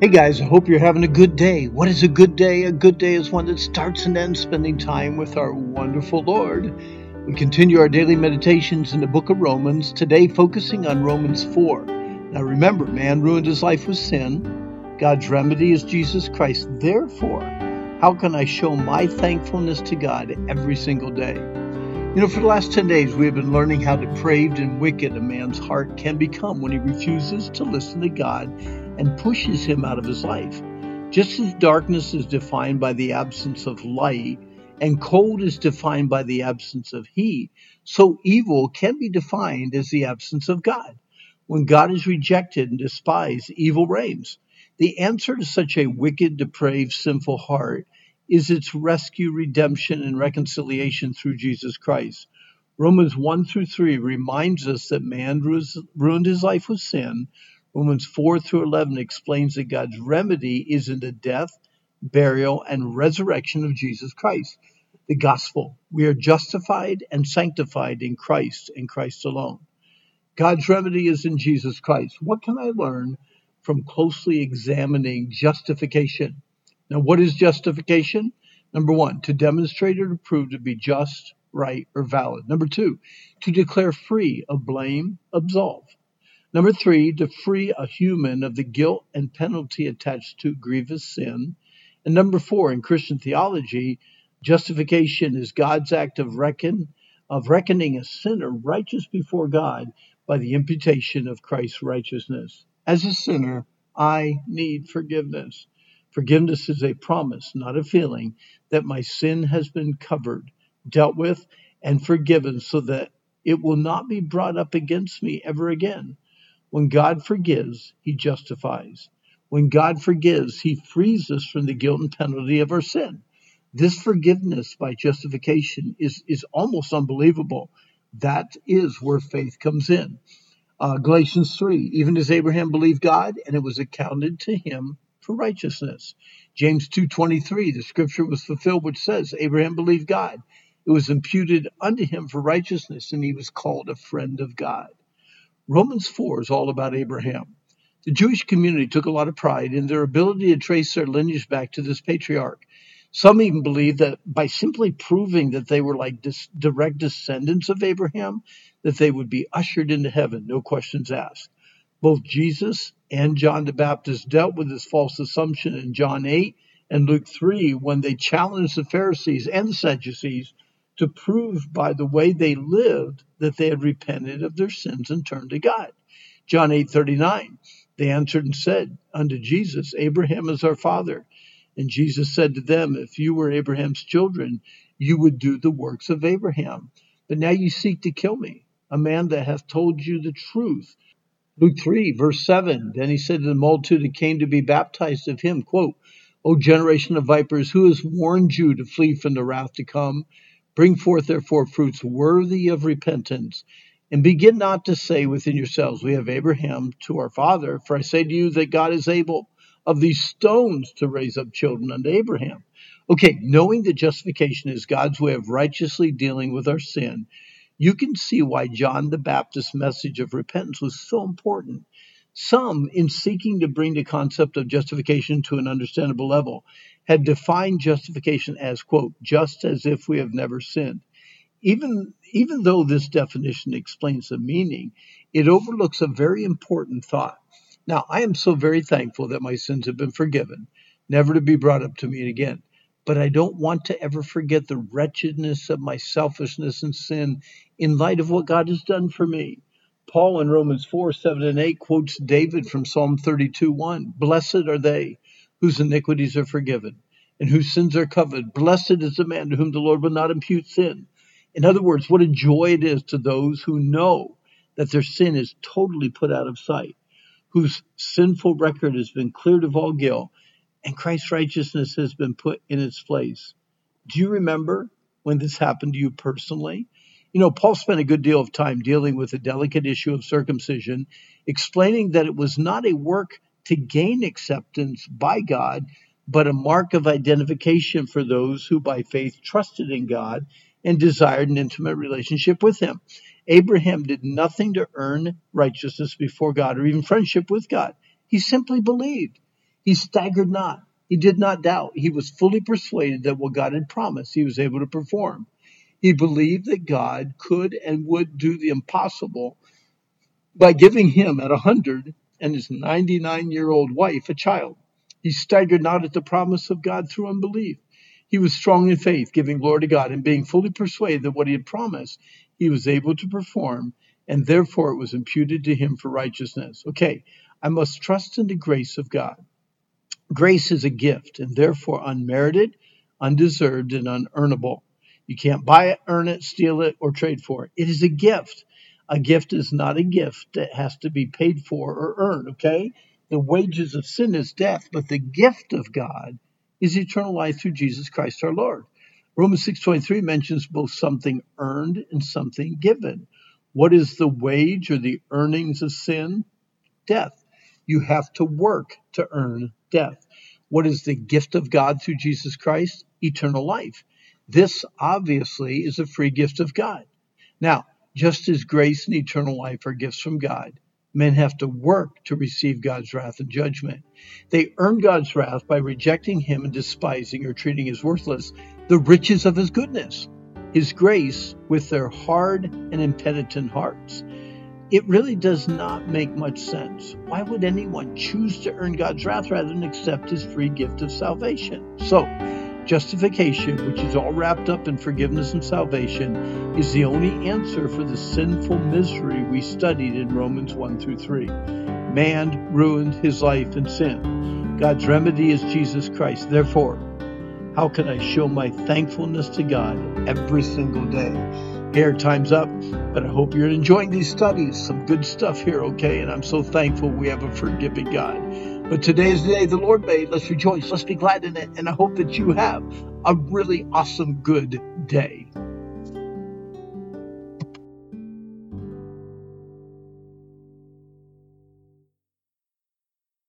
Hey guys, I hope you're having a good day. What is a good day? A good day is one that starts and ends spending time with our wonderful Lord. We continue our daily meditations in the book of Romans, today focusing on Romans 4. Now remember, man ruined his life with sin. God's remedy is Jesus Christ. Therefore, how can I show my thankfulness to God every single day? You know, for the last 10 days, we have been learning how depraved and wicked a man's heart can become when he refuses to listen to God and pushes him out of his life. Just as darkness is defined by the absence of light and cold is defined by the absence of heat, so evil can be defined as the absence of God. When God is rejected and despised, evil reigns. The answer to such a wicked, depraved, sinful heart is its rescue, redemption, and reconciliation through Jesus Christ. Romans 1 through 3 reminds us that man ruined his life with sin. Romans 4 through 11 explains that God's remedy is in the death, burial, and resurrection of Jesus Christ. The gospel. We are justified and sanctified in Christ and Christ alone. God's remedy is in Jesus Christ. What can I learn from closely examining justification? Now, what is justification? Number one, to demonstrate or to prove to be just, right, or valid. Number two, to declare free of blame, absolve. Number three, to free a human of the guilt and penalty attached to grievous sin. And number four, in Christian theology, justification is God's act of reckon of reckoning a sinner righteous before God by the imputation of Christ's righteousness. As a sinner, I need forgiveness. Forgiveness is a promise, not a feeling, that my sin has been covered, dealt with, and forgiven so that it will not be brought up against me ever again. When God forgives, He justifies. When God forgives, He frees us from the guilt and penalty of our sin. This forgiveness by justification is, is almost unbelievable. That is where faith comes in. Uh, Galatians 3 Even as Abraham believed God, and it was accounted to him for righteousness. James 2:23 the scripture was fulfilled which says Abraham believed God it was imputed unto him for righteousness and he was called a friend of God. Romans 4 is all about Abraham. The Jewish community took a lot of pride in their ability to trace their lineage back to this patriarch. Some even believe that by simply proving that they were like dis- direct descendants of Abraham, that they would be ushered into heaven, no questions asked. Both Jesus and John the Baptist dealt with this false assumption in John 8 and Luke 3 when they challenged the Pharisees and the Sadducees to prove by the way they lived that they had repented of their sins and turned to God. John 8:39 They answered and said unto Jesus, Abraham is our father. And Jesus said to them, If you were Abraham's children, you would do the works of Abraham. But now you seek to kill me, a man that hath told you the truth. Luke 3, verse 7 Then he said to the multitude that came to be baptized of him, quote, O generation of vipers, who has warned you to flee from the wrath to come? Bring forth therefore fruits worthy of repentance, and begin not to say within yourselves, We have Abraham to our father. For I say to you that God is able of these stones to raise up children unto Abraham. Okay, knowing that justification is God's way of righteously dealing with our sin, you can see why John the Baptist's message of repentance was so important. Some, in seeking to bring the concept of justification to an understandable level, had defined justification as, quote, just as if we have never sinned. Even, even though this definition explains the meaning, it overlooks a very important thought. Now, I am so very thankful that my sins have been forgiven, never to be brought up to me again. But I don't want to ever forget the wretchedness of my selfishness and sin in light of what God has done for me. Paul in Romans 4 7 and 8 quotes David from Psalm 32 1 Blessed are they whose iniquities are forgiven and whose sins are covered. Blessed is the man to whom the Lord will not impute sin. In other words, what a joy it is to those who know that their sin is totally put out of sight, whose sinful record has been cleared of all guilt, and Christ's righteousness has been put in its place. Do you remember when this happened to you personally? You know, Paul spent a good deal of time dealing with the delicate issue of circumcision, explaining that it was not a work to gain acceptance by God, but a mark of identification for those who by faith trusted in God and desired an intimate relationship with Him. Abraham did nothing to earn righteousness before God or even friendship with God. He simply believed. He staggered not. He did not doubt. He was fully persuaded that what God had promised, he was able to perform. He believed that God could and would do the impossible by giving him at a hundred and his 99 year old wife a child. He staggered not at the promise of God through unbelief. He was strong in faith, giving glory to God, and being fully persuaded that what he had promised, he was able to perform, and therefore it was imputed to him for righteousness. Okay, I must trust in the grace of God. Grace is a gift, and therefore unmerited, undeserved, and unearnable. You can't buy it, earn it, steal it, or trade for it. It is a gift. A gift is not a gift that has to be paid for or earned, okay? The wages of sin is death, but the gift of God is eternal life through Jesus Christ our Lord. Romans 6:23 mentions both something earned and something given. What is the wage or the earnings of sin? Death. You have to work to earn death. What is the gift of God through Jesus Christ? Eternal life. This obviously is a free gift of God. Now, just as grace and eternal life are gifts from God, men have to work to receive God's wrath and judgment. They earn God's wrath by rejecting Him and despising or treating as worthless the riches of His goodness, His grace, with their hard and impenitent hearts. It really does not make much sense. Why would anyone choose to earn God's wrath rather than accept His free gift of salvation? So, Justification, which is all wrapped up in forgiveness and salvation, is the only answer for the sinful misery we studied in Romans 1 through 3. Man ruined his life in sin. God's remedy is Jesus Christ. Therefore, how can I show my thankfulness to God every single day? Here, time's up, but I hope you're enjoying these studies. Some good stuff here, okay? And I'm so thankful we have a forgiving God. But today is the day the Lord made. Let's rejoice. Let's be glad in it. And I hope that you have a really awesome, good day.